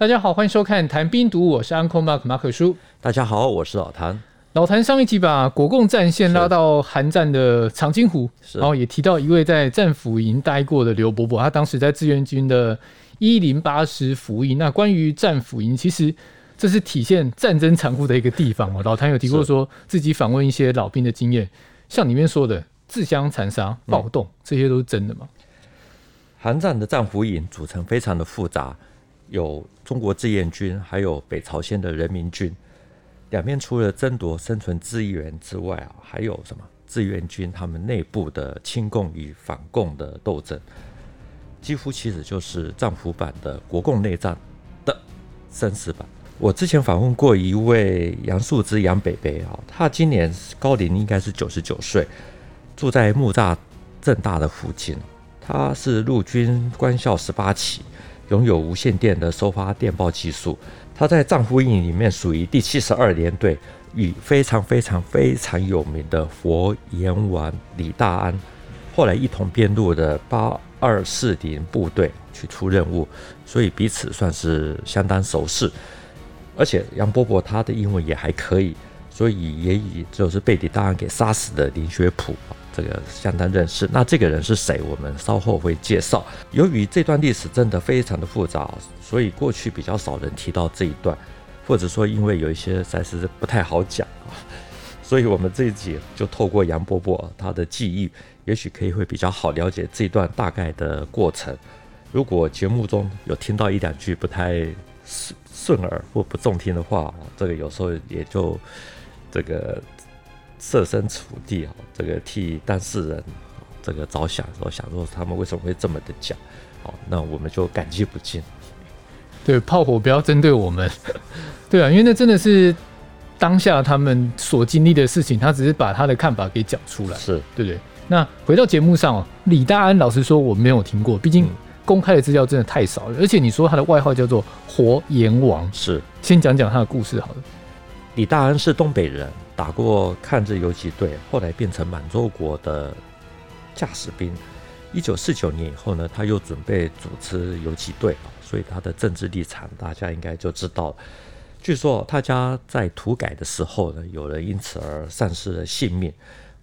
大家好，欢迎收看《谈兵读》，我是 Uncle Mark 马可叔。大家好，我是老谭。老谭上一集把国共战线拉到韩战的长津湖，然后也提到一位在战俘营待过的刘伯伯，他当时在志愿军的一零八师服役。那关于战俘营，其实这是体现战争残酷的一个地方哦。老谭有提过说自己访问一些老兵的经验，像里面说的自相残杀、暴动，这些都是真的吗？韩战的战俘营组成非常的复杂。有中国志愿军，还有北朝鲜的人民军，两边除了争夺生存资源之外啊，还有什么志愿军他们内部的亲共与反共的斗争，几乎其实就是战俘版的国共内战的生死版。我之前访问过一位杨树之杨北北啊，他今年高龄应该是九十九岁，住在木栅正大的附近，他是陆军官校十八期。拥有无线电的收发电报技术，他在战俘营里面属于第七十二联队，与非常非常非常有名的佛言王李大安，后来一同编入的八二四零部队去出任务，所以彼此算是相当熟识。而且杨伯伯他的英文也还可以，所以也以就是被李大安给杀死的林学普。这个相当认识，那这个人是谁？我们稍后会介绍。由于这段历史真的非常的复杂，所以过去比较少人提到这一段，或者说因为有一些实在是不太好讲啊，所以我们这一集就透过杨伯伯他的记忆，也许可以会比较好了解这一段大概的过程。如果节目中有听到一两句不太顺顺耳或不中听的话，这个有时候也就这个。设身处地啊，这个替当事人这个着想，说想说他们为什么会这么的讲，好，那我们就感激不尽。对，炮火不要针对我们。对啊，因为那真的是当下他们所经历的事情，他只是把他的看法给讲出来，是对不对？那回到节目上哦，李大安老实说我没有听过，毕竟公开的资料真的太少了，而且你说他的外号叫做“活阎王”，是先讲讲他的故事好了。李大安是东北人。打过抗日游击队，后来变成满洲国的驾驶兵。一九四九年以后呢，他又准备组织游击队，所以他的政治立场大家应该就知道。据说他家在土改的时候呢，有人因此而丧失了性命。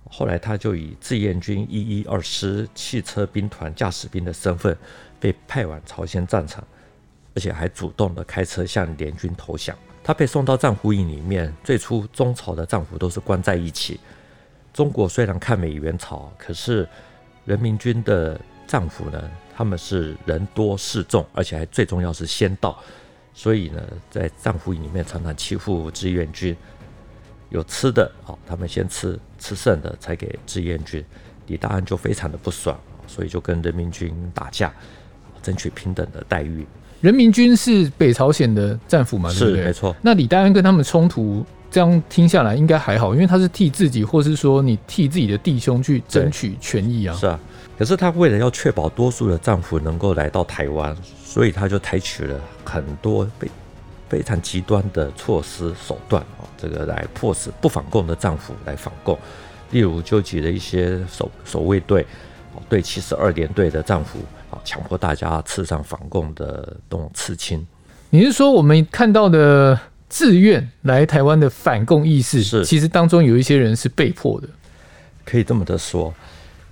后来他就以志愿军一一二师汽车兵团驾驶兵的身份被派往朝鲜战场，而且还主动的开车向联军投降。他被送到战俘营里面。最初中朝的战俘都是关在一起。中国虽然抗美援朝，可是人民军的战俘呢，他们是人多势众，而且还最重要是先到，所以呢，在战俘营里面常常欺负志愿军。有吃的，好，他们先吃，吃剩的才给志愿军。李大安就非常的不爽，所以就跟人民军打架，争取平等的待遇。人民军是北朝鲜的战俘嘛？对不对？是没错。那李大安跟他们冲突，这样听下来应该还好，因为他是替自己，或是说你替自己的弟兄去争取权益啊。是啊。可是他为了要确保多数的战俘能够来到台湾，所以他就采取了很多非非常极端的措施手段啊，这个来迫使不反共的战俘来反共。例如，纠集了一些守守卫队，对七十二连队的战俘。啊，强迫大家刺上反共的这种刺青。你是说我们看到的自愿来台湾的反共意识，是其实当中有一些人是被迫的？可以这么的说，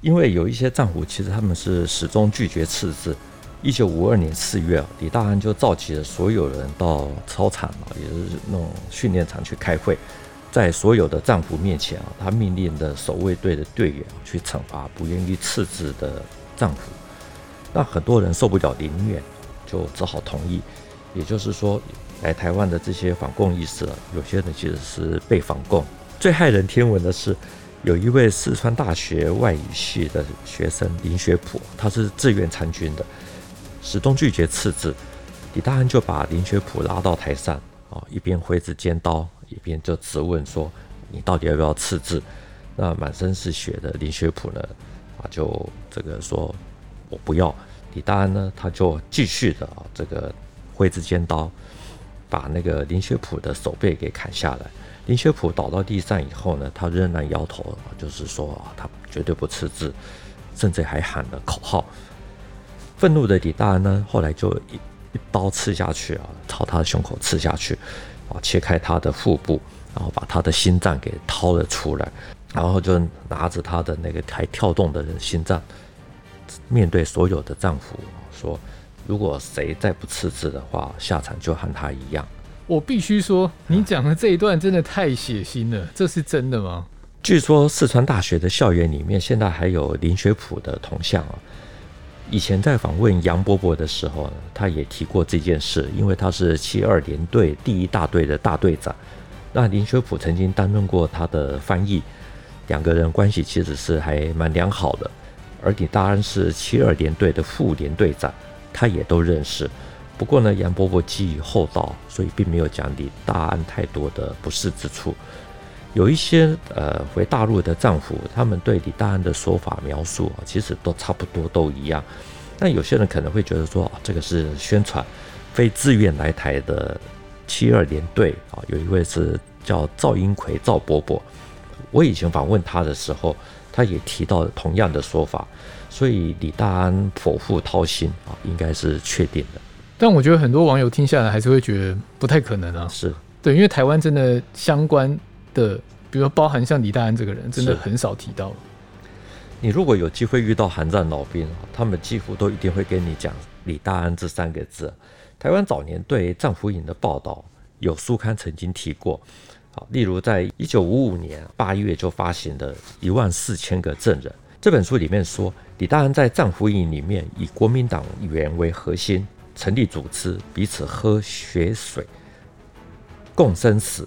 因为有一些战俘其实他们是始终拒绝刺字。一九五二年四月，李大安就召集了所有人到操场啊，也就是那种训练场去开会，在所有的战俘面前啊，他命令的守卫队的队员去惩罚不愿意刺字的战俘。那很多人受不了凌虐，就只好同意。也就是说，来台湾的这些反共意识，有些人其实是被反共。最骇人听闻的是，有一位四川大学外语系的学生林学普，他是自愿参军的，始终拒绝刺字。李大安就把林学普拉到台上，啊，一边挥着尖刀，一边就质问说：“你到底要不要刺字？”那满身是血的林学普呢，啊，就这个说。我不要，李大安呢，他就继续的啊，这个挥着尖刀，把那个林学普的手背给砍下来。林学普倒到地上以后呢，他仍然摇头，就是说啊，他绝对不吃字，甚至还喊了口号。愤怒的李大安呢，后来就一一刀刺下去啊，朝他的胸口刺下去，啊，切开他的腹部，然后把他的心脏给掏了出来，然后就拿着他的那个还跳动的心脏，面对所有的丈夫说：“如果谁再不刺字的话，下场就和他一样。”我必须说，你讲的这一段真的太血腥了，这是真的吗？据说四川大学的校园里面，现在还有林学普的铜像啊。以前在访问杨伯伯的时候呢，他也提过这件事，因为他是七二联队第一大队的大队长。那林学普曾经担任过他的翻译，两个人关系其实是还蛮良好的。而李大安是七二联队的副连队长，他也都认识。不过呢，杨伯伯寄予厚道，所以并没有讲李大安太多的不是之处。有一些呃回大陆的丈夫，他们对李大安的说法描述，其实都差不多都一样。但有些人可能会觉得说，这个是宣传，非自愿来台的七二联队啊，有一位是叫赵英奎赵伯伯。我以前访问他的时候，他也提到同样的说法，所以李大安剖腹掏心啊，应该是确定的。但我觉得很多网友听下来还是会觉得不太可能啊。是对，因为台湾真的相关的，比如说包含像李大安这个人，真的很少提到。你如果有机会遇到韩战老兵，他们几乎都一定会跟你讲李大安这三个字。台湾早年对战俘营的报道，有书刊曾经提过。例如在一九五五年八月就发行的《一万四千个证人》这本书里面说，李大安在战俘营里面以国民党员为核心。成立组织，彼此喝血水，共生死，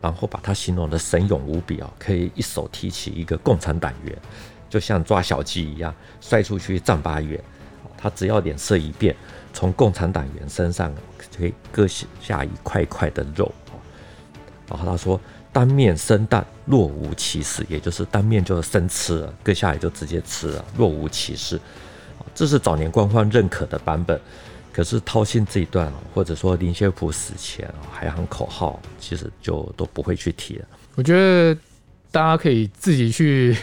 然后把他形容的神勇无比啊！可以一手提起一个共产党员，就像抓小鸡一样，摔出去丈八远。他只要脸色一变，从共产党员身上可以割下一块块的肉。然后他说：“当面生蛋，若无其事，也就是当面就生吃了，割下来就直接吃了，若无其事。”这是早年官方认可的版本。可是掏心这一段，或者说林学普死前还喊口号，其实就都不会去提了。我觉得大家可以自己去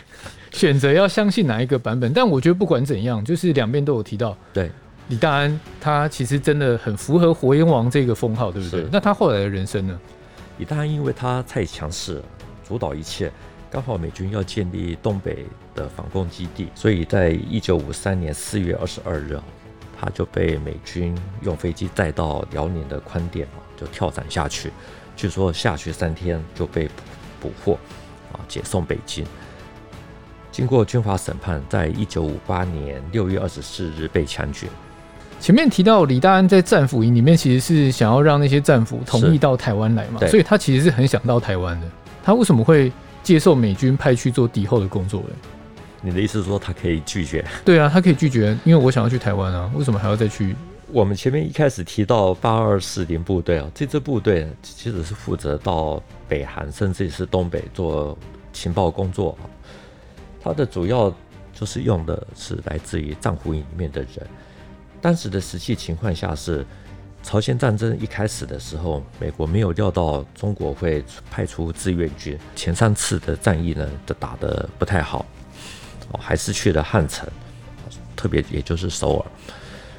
选择要相信哪一个版本。但我觉得不管怎样，就是两边都有提到。对，李大安他其实真的很符合活阎王这个封号，对不对？那他后来的人生呢？李大安因为他太强势，主导一切，刚好美军要建立东北的反攻基地，所以在一九五三年四月二十二日。他就被美军用飞机载到辽宁的宽甸啊，就跳伞下去。据说下去三天就被捕获啊，解送北京。经过军法审判，在一九五八年六月二十四日被枪决。前面提到李大安在战俘营里面，其实是想要让那些战俘同意到台湾来嘛，所以他其实是很想到台湾的。他为什么会接受美军派去做敌后的工作呢？你的意思是说他可以拒绝？对啊，他可以拒绝，因为我想要去台湾啊，为什么还要再去？我们前面一开始提到八二四零部队啊，这支部队其实是负责到北韩甚至是东北做情报工作，它的主要就是用的是来自于战俘营里面的人。当时的实际情况下是，朝鲜战争一开始的时候，美国没有料到中国会派出志愿军，前三次的战役呢都打得不太好。还是去了汉城，特别也就是首尔。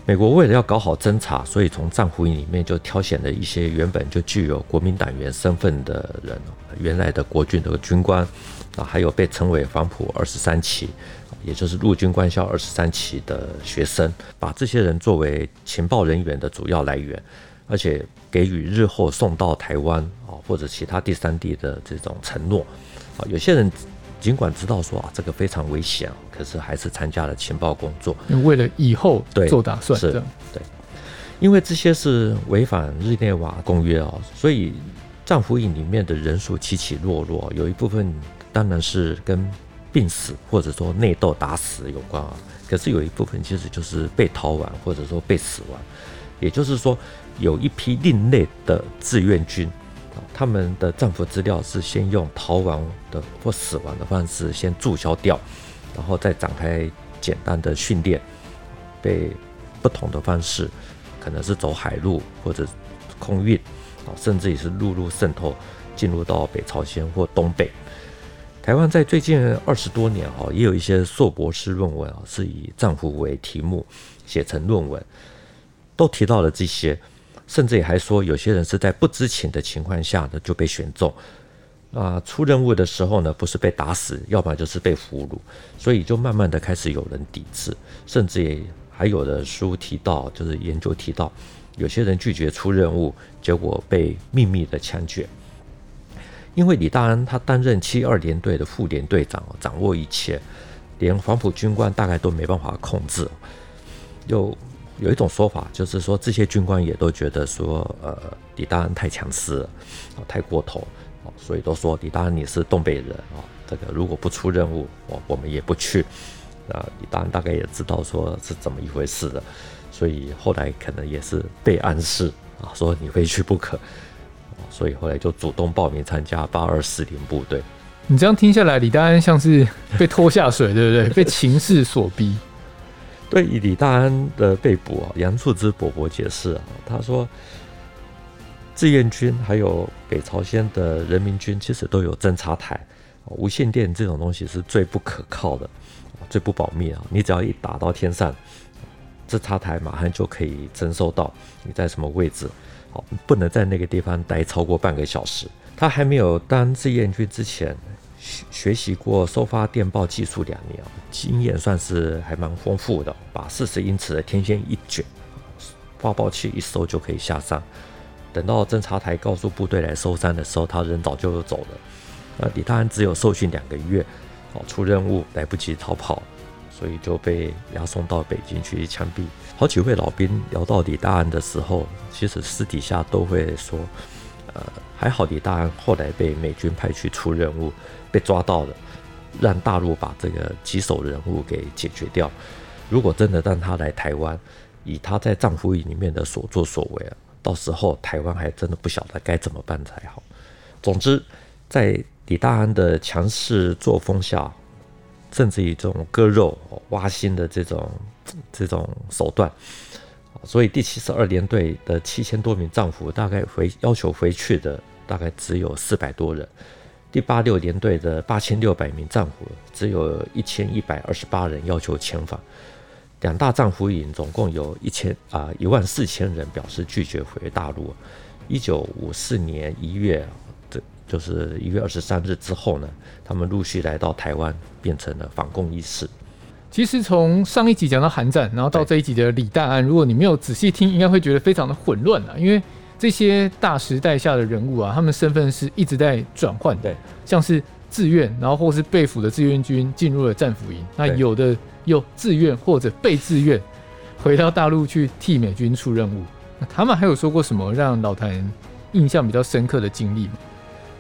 美国为了要搞好侦查，所以从战俘营里面就挑选了一些原本就具有国民党员身份的人，原来的国军的军官啊，还有被称为黄埔二十三期，也就是陆军官校二十三期的学生，把这些人作为情报人员的主要来源，而且给予日后送到台湾啊或者其他第三地的这种承诺啊，有些人。尽管知道说啊，这个非常危险，可是还是参加了情报工作，为了以后做打算。是，对，因为这些是违反日内瓦公约啊，所以战俘营里面的人数起起落落，有一部分当然是跟病死或者说内斗打死有关啊，可是有一部分其实就是被逃亡或者说被死亡，也就是说有一批另类的志愿军。他们的战俘资料是先用逃亡的或死亡的方式先注销掉，然后再展开简单的训练，被不同的方式，可能是走海路或者空运，啊，甚至也是陆路渗透进入到北朝鲜或东北。台湾在最近二十多年哈，也有一些硕博士论文啊，是以丈夫为题目写成论文。都提到了这些，甚至也还说有些人是在不知情的情况下呢就被选中。啊，出任务的时候呢，不是被打死，要不然就是被俘虏，所以就慢慢的开始有人抵制，甚至也还有的书提到，就是研究提到，有些人拒绝出任务，结果被秘密的枪决。因为李大安他担任七二联队的副联队长，掌握一切，连黄埔军官大概都没办法控制。有有一种说法，就是说这些军官也都觉得说，呃，李大安太强势了，太过头。所以都说李大安你是东北人啊，这个如果不出任务，我我们也不去。啊，李大安大概也知道说是怎么一回事的，所以后来可能也是被暗示啊，说你非去不可。所以后来就主动报名参加八二四零部队。你这样听下来，李大安像是被拖下水，对不对？被情势所逼。对，李大安的被捕啊，杨素之伯伯解释啊，他说。志愿军还有北朝鲜的人民军，其实都有侦察台。无线电这种东西是最不可靠的，最不保密啊！你只要一打到天上，侦察台马上就可以侦收到你在什么位置。好，不能在那个地方待超过半个小时。他还没有当志愿军之前，学习过收发电报技术两年，经验算是还蛮丰富的。把四十英尺的天线一卷，发报器一收就可以下山。等到侦察台告诉部队来收山的时候，他人早就走了。那李大安只有受训两个月，哦，出任务来不及逃跑，所以就被押送到北京去枪毙。好几位老兵聊到李大安的时候，其实私底下都会说，呃，还好李大安后来被美军派去出任务，被抓到了，让大陆把这个棘手人物给解决掉。如果真的让他来台湾，以他在丈夫营里面的所作所为啊。到时候台湾还真的不晓得该怎么办才好。总之，在李大安的强势作风下，甚至于这种割肉、挖心的这种这种手段，所以第七十二联队的七千多名战俘，大概回要求回去的大概只有四百多人；第八六联队的八千六百名战俘，只有一千一百二十八人要求遣返。两大战俘营总共有一千啊一万四千人表示拒绝回大陆。一九五四年一月，就是一月二十三日之后呢，他们陆续来到台湾，变成了反共义士。其实从上一集讲到韩战，然后到这一集的李大安，如果你没有仔细听，应该会觉得非常的混乱啊，因为这些大时代下的人物啊，他们身份是一直在转换的，像是自愿，然后或是被俘的志愿军进入了战俘营，那有的。又自愿或者被自愿回到大陆去替美军出任务，那他们还有说过什么让老谭印象比较深刻的经历吗？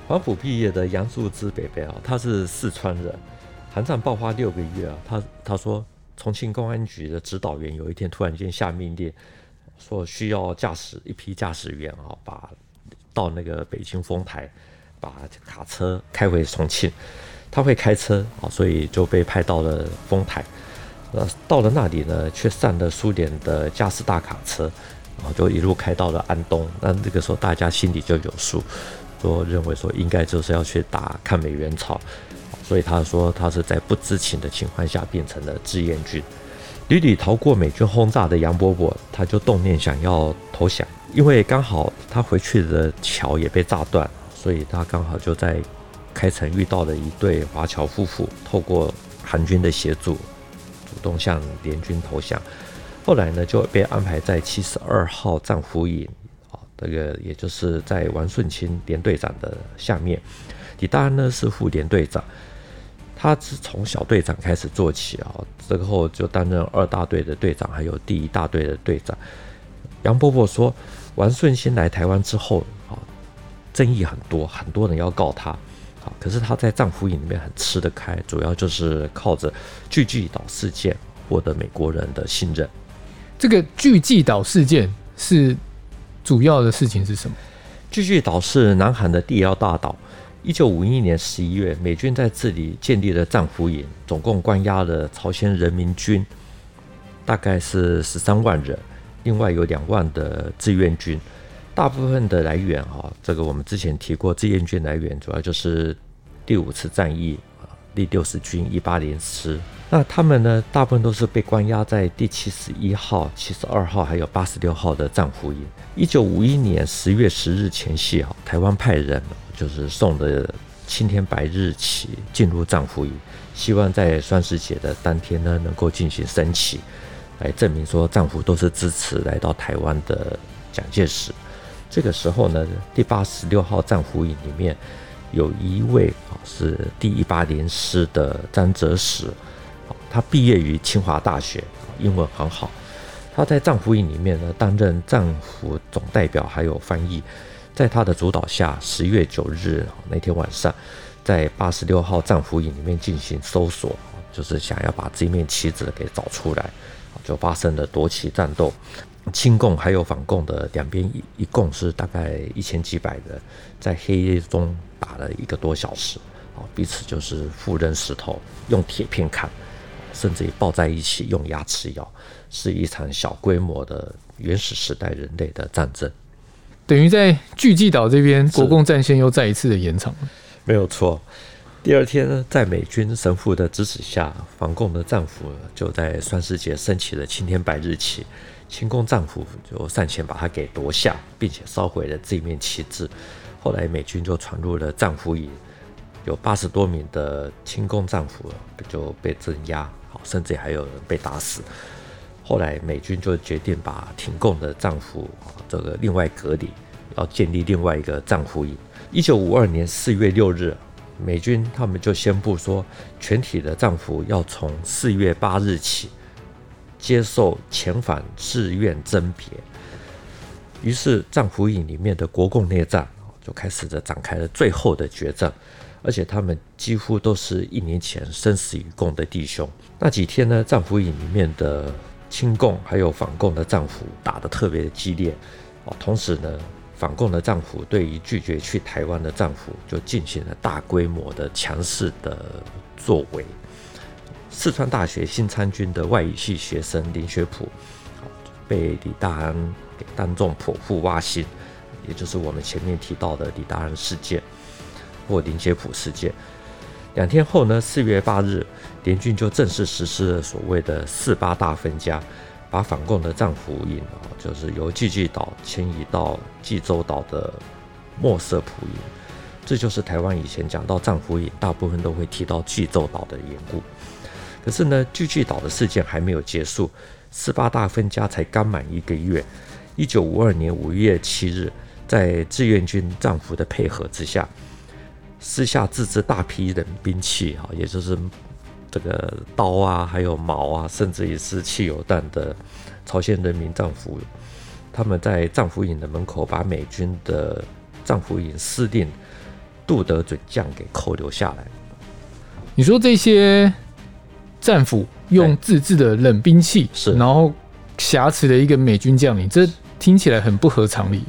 黄埔毕业的杨素之伯伯啊，他是四川人。韩战爆发六个月啊，他他说重庆公安局的指导员有一天突然间下命令，说需要驾驶一批驾驶员啊，把到那个北京丰台，把卡车开回重庆。他会开车啊，所以就被派到了丰台。呃，到了那里呢，却上了苏联的驾驶大卡车，然后就一路开到了安东。那这个时候大家心里就有数，说认为说应该就是要去打抗美援朝，所以他说他是在不知情的情况下变成了志愿军。屡屡逃过美军轰炸的杨伯伯，他就动念想要投降，因为刚好他回去的桥也被炸断，所以他刚好就在。开城遇到了一对华侨夫妇，透过韩军的协助，主动向联军投降。后来呢，就被安排在七十二号战俘营，这个也就是在王顺清连队长的下面。李大安呢是副连队长，他是从小队长开始做起啊，之后就担任二大队的队长，还有第一大队的队长。杨伯伯说，王顺清来台湾之后，啊，争议很多，很多人要告他。可是他在战俘营里面很吃得开，主要就是靠着巨济岛事件获得美国人的信任。这个巨济岛事件是主要的事情是什么？巨济岛是南韩的第二大岛。一九五一年十一月，美军在这里建立了战俘营，总共关押了朝鲜人民军，大概是十三万人，另外有两万的志愿军。大部分的来源哈，这个我们之前提过，志愿军来源主要就是第五次战役，第六十军一八零师。那他们呢，大部分都是被关押在第七十一号、七十二号还有八十六号的战俘营。一九五一年十月十日前夕啊，台湾派人就是送的青天白日旗进入战俘营，希望在双十节的当天呢，能够进行升旗，来证明说战俘都是支持来到台湾的蒋介石。这个时候呢，第八十六号战俘营里面有一位啊，是第一八零师的张哲史。他毕业于清华大学，英文很好。他在战俘营里面呢，担任战俘总代表，还有翻译。在他的主导下，十月九日那天晚上，在八十六号战俘营里面进行搜索，就是想要把这面旗子给找出来，就发生了夺旗战斗。清共还有反共的两边一一共是大概一千几百人，在黑夜中打了一个多小时，啊，彼此就是互扔石头，用铁片砍。甚至于抱在一起用牙齿咬，是一场小规模的原始时代人类的战争。等于在巨济岛这边，国共战线又再一次的延长了。没有错。第二天呢，在美军神父的支持下，反共的战俘就在双十节升起了青天白日旗，清共战俘就上前把它给夺下，并且烧毁了这面旗帜。后来美军就闯入了战俘营，有八十多名的清共战俘就被镇压。好甚至还有人被打死。后来美军就决定把挺共的战俘这个另外隔离，要建立另外一个战俘营。一九五二年四月六日，美军他们就宣布说，全体的战俘要从四月八日起接受遣返志愿甄别。于是战俘营里面的国共内战就开始的展开了最后的决战。而且他们几乎都是一年前生死与共的弟兄。那几天呢，战俘营里面的亲共还有反共的战俘打得特别的激烈。哦，同时呢，反共的战俘对于拒绝去台湾的战俘就进行了大规模的强势的作为。四川大学新参军的外语系学生林学普，被李大安给当众剖腹挖心，也就是我们前面提到的李大人事件。或林杰普事件，两天后呢，四月八日，联军就正式实施了所谓的“四八大分家”，把反共的战俘营啊，就是由济济岛迁移到济州岛的莫色普营。这就是台湾以前讲到战俘营，大部分都会提到济州岛的缘故。可是呢，济济岛的事件还没有结束，“四八大分家”才刚满一个月。一九五二年五月七日，在志愿军战俘的配合之下。私下自制大批冷兵器啊，也就是这个刀啊，还有矛啊，甚至于是汽油弹的朝鲜人民战俘，他们在战俘营的门口把美军的战俘营司令杜德准将给扣留下来。你说这些战俘用自制的冷兵器，是然后挟持了一个美军将领，这听起来很不合常理。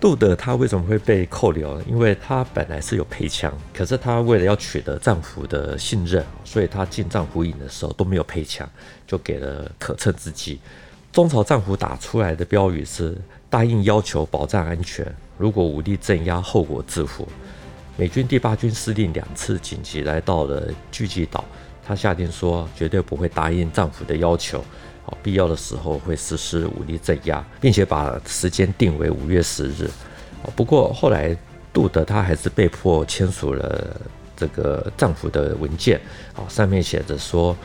杜德他为什么会被扣留？因为他本来是有配枪，可是他为了要取得战俘的信任，所以他进战俘营的时候都没有配枪，就给了可乘之机。中朝战俘打出来的标语是：答应要求保障安全，如果武力镇压，后果自负。美军第八军司令两次紧急来到了济济岛，他下令说绝对不会答应战俘的要求。必要的时候会实施武力镇压，并且把时间定为五月十日。不过后来杜德他还是被迫签署了这个战俘的文件，啊，上面写着说，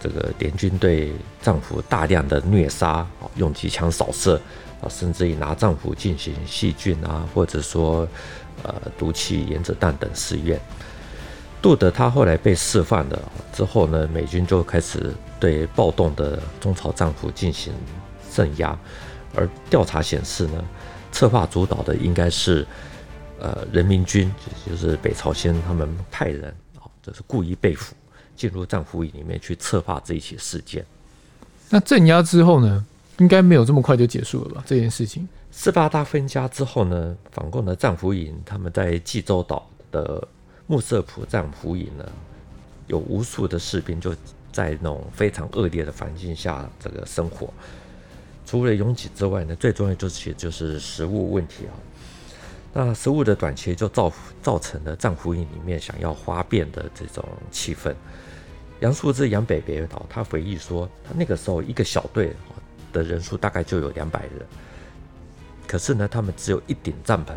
这个联军对战俘大量的虐杀，啊，用机枪扫射，啊，甚至于拿战俘进行细菌啊，或者说呃毒气原子弹等试验。杜德他后来被释放了之后呢，美军就开始对暴动的中朝战俘进行镇压，而调查显示呢，策划主导的应该是呃人民军，就是北朝鲜他们派人啊，就是故意被俘进入战俘营里面去策划这一起事件。那镇压之后呢，应该没有这么快就结束了吧？这件事情，四八大分家之后呢，反共的战俘营他们在济州岛的。莫色普战俘营呢，有无数的士兵就在那种非常恶劣的环境下这个生活。除了拥挤之外呢，最重要就是就是食物问题啊。那食物的短缺就造造成了战俘营里面想要哗变的这种气氛。杨树之杨北北岛他回忆说，他那个时候一个小队的人数大概就有两百人，可是呢，他们只有一顶帐篷，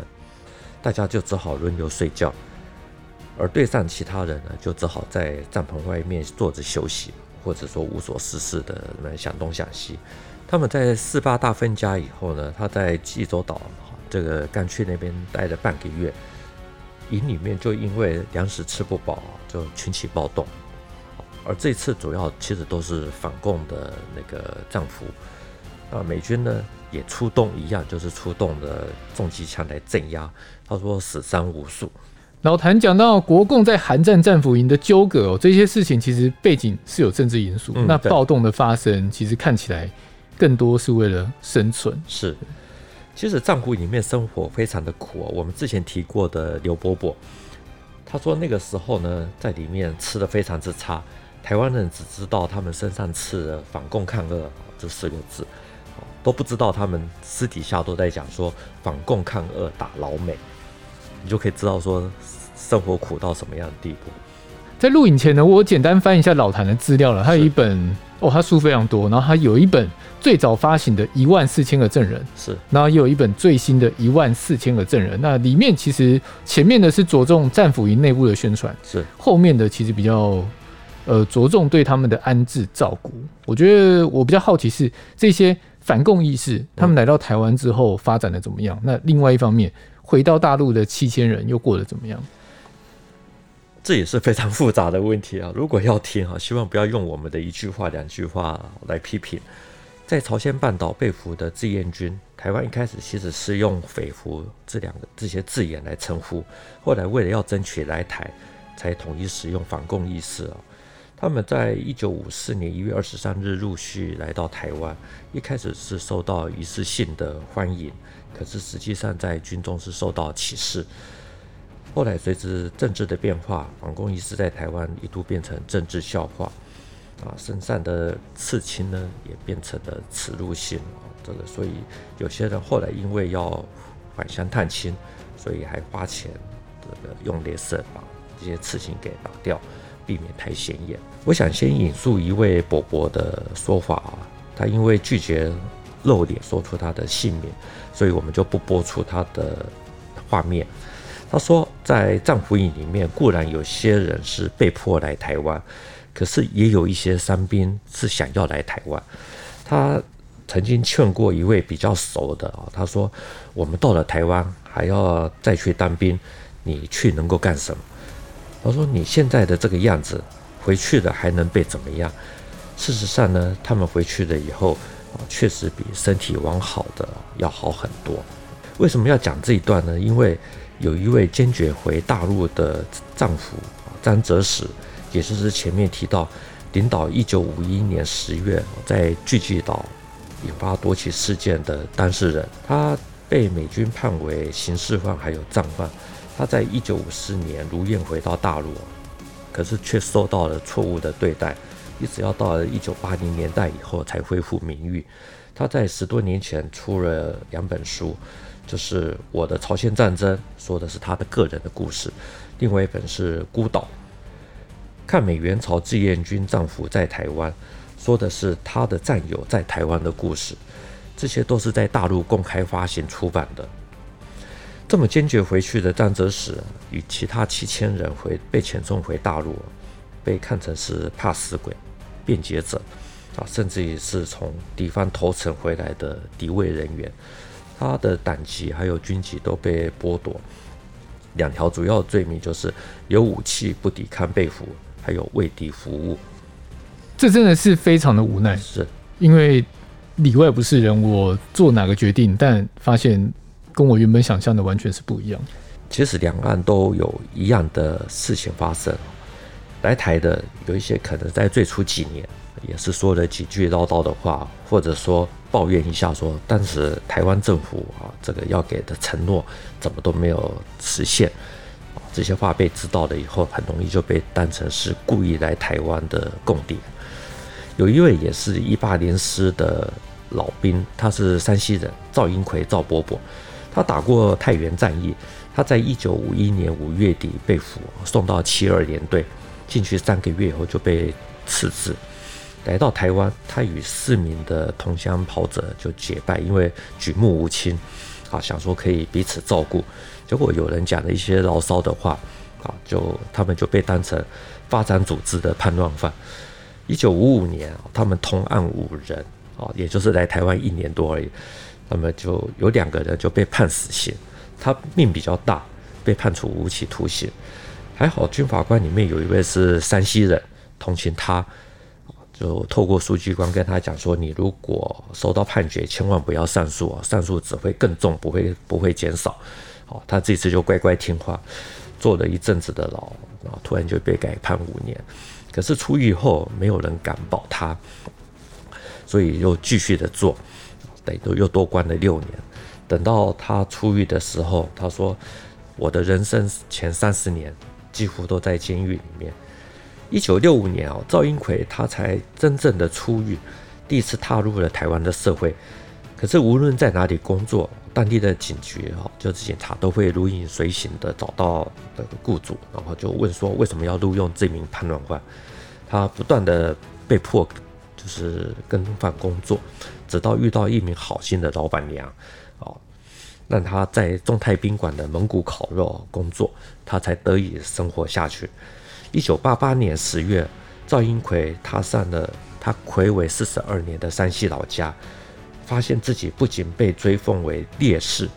大家就只好轮流睡觉，而队上其他人呢，就只好在帐篷外面坐着休息，或者说无所事事的那想东想西。他们在四八大分家以后呢，他在济州岛。这个干去那边待了半个月，营里面就因为粮食吃不饱，就群起暴动。而这次主要其实都是反共的那个战俘，啊，美军呢也出动一样，就是出动的重机枪来镇压。他说死伤无数。老谭讲到国共在韩战战俘营的纠葛哦，这些事情其实背景是有政治因素。嗯、那暴动的发生，其实看起来更多是为了生存。是。其实战俘里面生活非常的苦哦。我们之前提过的刘伯伯，他说那个时候呢，在里面吃的非常之差。台湾人只知道他们身上刺了“反共抗俄”这四个字，都不知道他们私底下都在讲说“反共抗俄打老美”。你就可以知道说生活苦到什么样的地步。在录影前呢，我简单翻一下老谭的资料了。他有一本哦，他书非常多，然后他有一本。最早发行的一万四千个证人是，然后也有一本最新的一万四千个证人。那里面其实前面的是着重战俘营内部的宣传，是后面的其实比较呃着重对他们的安置照顾。我觉得我比较好奇是这些反共意识，他们来到台湾之后发展的怎么样？嗯、那另外一方面，回到大陆的七千人又过得怎么样？这也是非常复杂的问题啊！如果要听啊，希望不要用我们的一句话、两句话来批评。在朝鲜半岛被俘的志愿军，台湾一开始其实是用“匪俘”这两个这些字眼来称呼，后来为了要争取来台，才统一使用“反共义士”啊。他们在一九五四年一月二十三日陆续来到台湾，一开始是受到一次性的欢迎，可是实际上在军中是受到歧视。后来随着政治的变化，反共意识在台湾一度变成政治笑话。啊，身上的刺青呢，也变成了耻辱性。这个，所以有些人后来因为要返乡探亲，所以还花钱这个用镭射把这些刺青给打掉，避免太显眼。我想先引述一位伯伯的说法啊，他因为拒绝露脸说出他的姓名，所以我们就不播出他的画面。他说，在战俘营里面，固然有些人是被迫来台湾。可是也有一些伤兵是想要来台湾，他曾经劝过一位比较熟的啊，他说：“我们到了台湾还要再去当兵，你去能够干什么？”他说：“你现在的这个样子，回去了还能被怎么样？”事实上呢，他们回去了以后，确实比身体往好的要好很多。为什么要讲这一段呢？因为有一位坚决回大陆的丈夫张哲史。也就是前面提到，领导一九五一年十月在聚济岛引发多起事件的当事人，他被美军判为刑事犯还有战犯。他在一九五四年如愿回到大陆，可是却受到了错误的对待，一直要到了一九八零年代以后才恢复名誉。他在十多年前出了两本书，就是《我的朝鲜战争》，说的是他的个人的故事；另外一本是《孤岛》。抗美援朝志愿军战俘在台湾，说的是他的战友在台湾的故事，这些都是在大陆公开发行出版的。这么坚决回去的张哲史与其他七千人回被遣送回大陆，被看成是怕死鬼、变节者啊，甚至于是从敌方投诚回来的敌卫人员，他的党籍还有军籍都被剥夺。两条主要罪名就是有武器不抵抗被俘。还有为敌服务，这真的是非常的无奈。是，因为里外不是人，我做哪个决定，但发现跟我原本想象的完全是不一样。其实两岸都有一样的事情发生。来台的有一些可能在最初几年也是说了几句唠叨的话，或者说抱怨一下说，当时台湾政府啊，这个要给的承诺怎么都没有实现。这些话被知道了以后，很容易就被当成是故意来台湾的共谍。有一位也是一八零师的老兵，他是山西人，赵英奎赵伯伯。他打过太原战役，他在一九五一年五月底被俘，送到七二联队，进去三个月以后就被辞职。来到台湾，他与四名的同乡跑者就结拜，因为举目无亲，啊，想说可以彼此照顾。结果有人讲了一些牢骚的话，啊，就他们就被当成发展组织的叛乱犯。一九五五年，他们同案五人，啊，也就是来台湾一年多而已，那么就有两个人就被判死刑。他命比较大，被判处无期徒刑。还好军法官里面有一位是山西人，同情他。就透过书记官跟他讲说，你如果收到判决，千万不要上诉啊，上诉只会更重，不会不会减少。好，他这次就乖乖听话，坐了一阵子的牢，然后突然就被改判五年。可是出狱后，没有人敢保他，所以又继续的做，等于又多关了六年。等到他出狱的时候，他说：“我的人生前三十年几乎都在监狱里面。”一九六五年哦，赵英奎他才真正的出狱，第一次踏入了台湾的社会。可是无论在哪里工作，当地的警局哈，就是警察都会如影随形的找到那个雇主，然后就问说为什么要录用这名叛乱犯？他不断的被迫就是更换工作，直到遇到一名好心的老板娘，让他在中泰宾馆的蒙古烤肉工作，他才得以生活下去。一九八八年十月，赵英奎踏上了他睽违四十二年的山西老家，发现自己不仅被追封为烈士，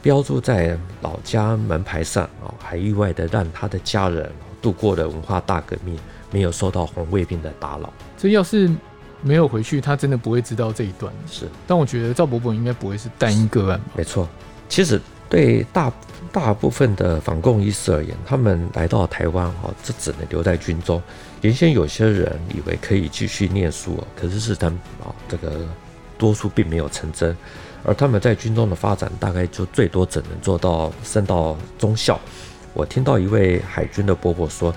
标注在老家门牌上啊，还意外的让他的家人度过了文化大革命，没有受到红卫兵的打扰。这要是没有回去，他真的不会知道这一段。是，但我觉得赵伯伯应该不会是单一个案。没错，其实对大。大部分的反共医师而言，他们来到台湾，哈，这只能留在军中。原先有些人以为可以继续念书哦，可是是他们啊，这个多数并没有成真。而他们在军中的发展，大概就最多只能做到升到中校。我听到一位海军的伯伯说，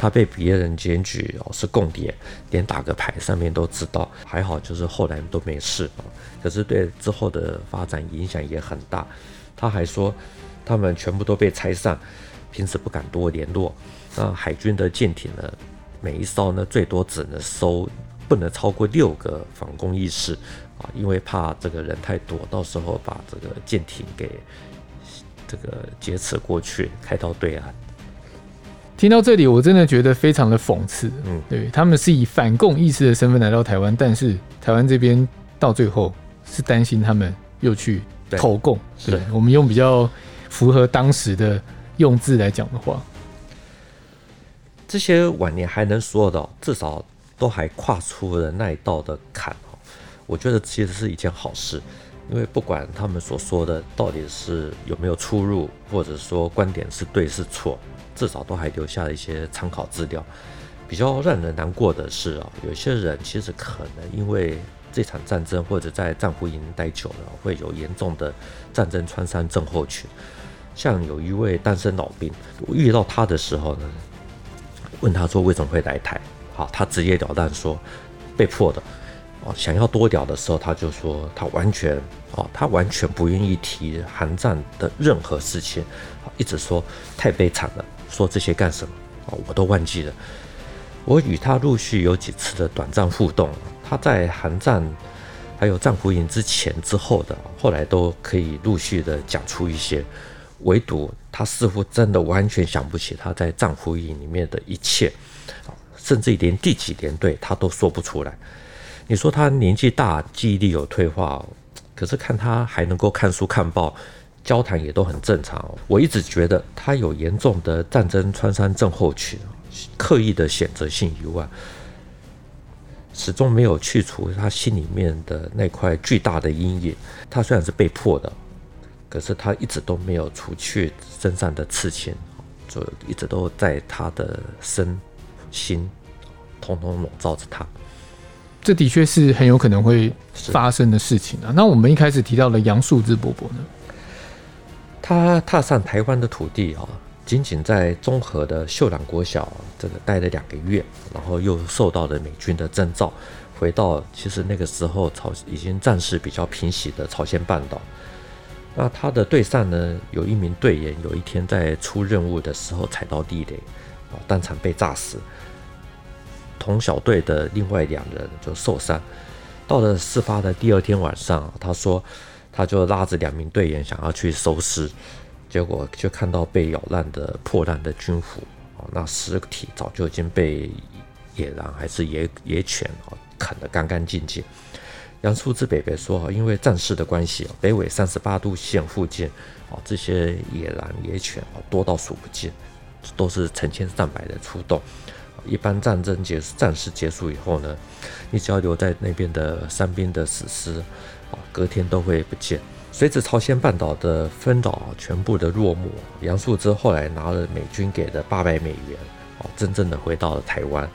他被别人检举哦是共谍，连打个牌上面都知道。还好就是后来都没事啊，可是对之后的发展影响也很大。他还说。他们全部都被拆散，平时不敢多联络。那海军的舰艇呢，每一艘呢最多只能收不能超过六个反共义士啊，因为怕这个人太多，到时候把这个舰艇给这个劫持过去，开到对岸。听到这里，我真的觉得非常的讽刺。嗯，对，他们是以反共意识的身份来到台湾，但是台湾这边到最后是担心他们又去投共。对，对我们用比较。符合当时的用字来讲的话，这些晚年还能说的，至少都还跨出了那一道的坎。我觉得其实是一件好事，因为不管他们所说的到底是有没有出入，或者说观点是对是错，至少都还留下了一些参考资料。比较让人难过的是啊，有些人其实可能因为这场战争或者在战俘营待久了，会有严重的战争创伤症候群。像有一位单身老兵，我遇到他的时候呢，问他说为什么会来台？好，他直截了当说被迫的。哦，想要多聊的时候，他就说他完全哦，他完全不愿意提韩战的任何事情，一直说太悲惨了，说这些干什么？哦，我都忘记了。我与他陆续有几次的短暂互动，他在韩战还有战俘营之前之后的，后来都可以陆续的讲出一些。唯独他似乎真的完全想不起他在战俘营里面的一切，甚至连第几连队他都说不出来。你说他年纪大，记忆力有退化，可是看他还能够看书看报，交谈也都很正常。我一直觉得他有严重的战争创伤症候群，刻意的选择性遗忘，始终没有去除他心里面的那块巨大的阴影。他虽然是被迫的。可是他一直都没有除去身上的刺青，就一直都在他的身心，统统笼罩着他。这的确是很有可能会发生的事情啊。那我们一开始提到的杨树之伯伯呢？他踏上台湾的土地啊，仅仅在中和的秀朗国小这个待了两个月，然后又受到了美军的征召，回到其实那个时候朝已经战事比较平息的朝鲜半岛。那他的队上呢，有一名队员，有一天在出任务的时候踩到地雷，啊，当场被炸死。同小队的另外两人就受伤。到了事发的第二天晚上，他说他就拉着两名队员想要去收尸，结果就看到被咬烂的破烂的军服，啊，那尸体早就已经被野狼还是野野犬啊啃得干干净净。杨树志伯伯说：“因为战事的关系，北纬三十八度线附近，啊，这些野狼野犬啊多到数不尽，都是成千上百的出动。一般战争结束，战事结束以后呢，你只要留在那边的伤兵的死尸，啊，隔天都会不见。随着朝鲜半岛的分岛全部的落幕，杨树之后来拿了美军给的八百美元，啊，真正的回到了台湾。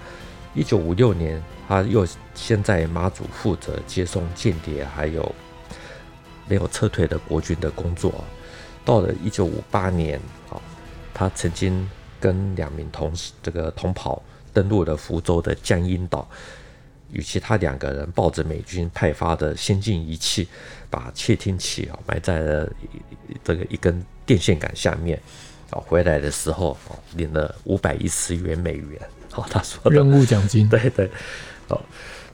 一九五六年。”他又先在马祖负责接送间谍，还有没有撤退的国军的工作。到了一九五八年，啊，他曾经跟两名同事这个同袍登陆了福州的江阴岛，与其他两个人抱着美军派发的先进仪器，把窃听器啊埋在了这个一根电线杆下面。啊，回来的时候啊，领了五百一十元美元。哦，他说任务奖金，对对。哦，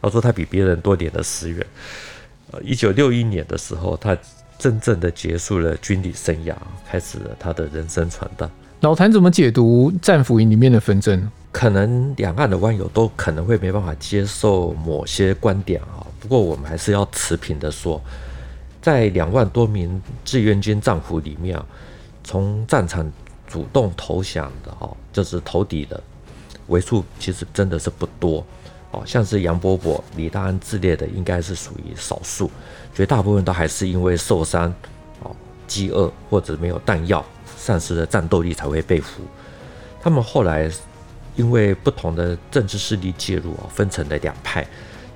他说他比别人多领了十元。呃，一九六一年的时候，他真正的结束了军旅生涯，开始了他的人生传道。老谭怎么解读战俘营里面的纷争？可能两岸的网友都可能会没办法接受某些观点啊。不过我们还是要持平的说，在两万多名志愿军战俘里面，从战场主动投降的哈，就是投敌的为数，其实真的是不多。哦，像是杨伯伯、李大安之类的，应该是属于少数，绝大部分都还是因为受伤、哦饥饿或者没有弹药，丧失了战斗力才会被俘。他们后来因为不同的政治势力介入啊，分成了两派。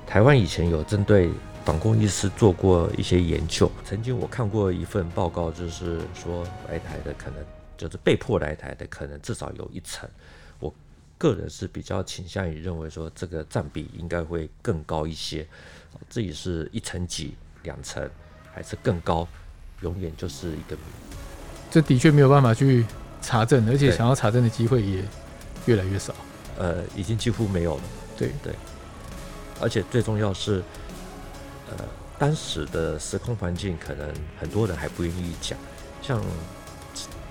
台湾以前有针对反共意识做过一些研究，曾经我看过一份报告，就是说来台的可能就是被迫来台的，可能至少有一成。个人是比较倾向于认为说，这个占比应该会更高一些，自己是一成几、两成，还是更高，永远就是一个。这的确没有办法去查证，而且想要查证的机会也越来越少。呃，已经几乎没有了。对对，而且最重要是，呃，当时的时空环境可能很多人还不愿意讲，像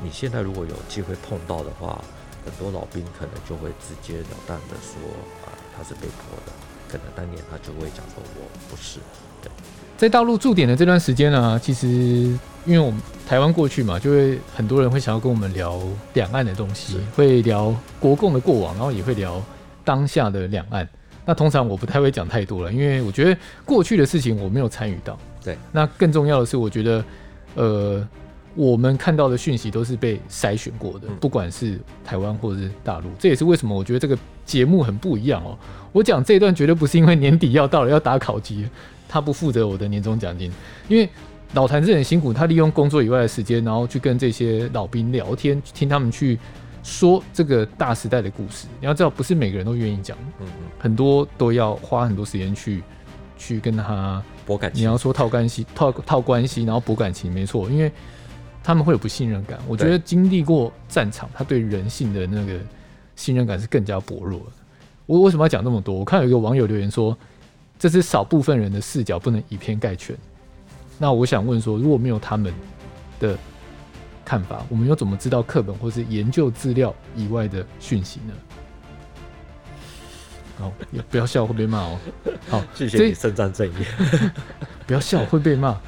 你现在如果有机会碰到的话。很多老兵可能就会直截了当的说啊，他是被迫的。可能当年他就会讲说，我不是。对，在大陆驻点的这段时间呢，其实因为我们台湾过去嘛，就会很多人会想要跟我们聊两岸的东西，会聊国共的过往，然后也会聊当下的两岸。那通常我不太会讲太多了，因为我觉得过去的事情我没有参与到。对，那更重要的是，我觉得呃。我们看到的讯息都是被筛选过的，不管是台湾或者是大陆，这也是为什么我觉得这个节目很不一样哦。我讲这一段绝对不是因为年底要到了要打考绩，他不负责我的年终奖金，因为老谭是很辛苦，他利用工作以外的时间，然后去跟这些老兵聊天，听他们去说这个大时代的故事。你要知道，不是每个人都愿意讲，嗯嗯，很多都要花很多时间去去跟他博感情。你要说套关系、套套关系，然后博感情，没错，因为。他们会有不信任感，我觉得经历过战场，他对人性的那个信任感是更加薄弱的。我为什么要讲那么多？我看有一个网友留言说，这是少部分人的视角，不能以偏概全。那我想问说，如果没有他们的看法，我们又怎么知道课本或是研究资料以外的讯息呢？好，也不要笑会被骂哦。好，谢谢你伸张正义。不要笑会被骂。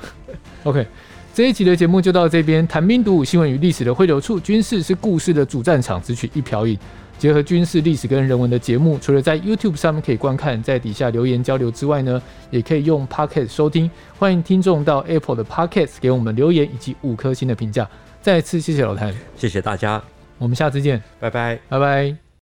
OK。这一集的节目就到这边。谈兵读武，新闻与历史的汇流处，军事是故事的主战场，只取一瓢饮。结合军事历史跟人文的节目，除了在 YouTube 上面可以观看，在底下留言交流之外呢，也可以用 Podcast 收听。欢迎听众到 Apple 的 Podcast 给我们留言以及五颗星的评价。再次谢谢老谭，谢谢大家，我们下次见，拜拜，拜拜。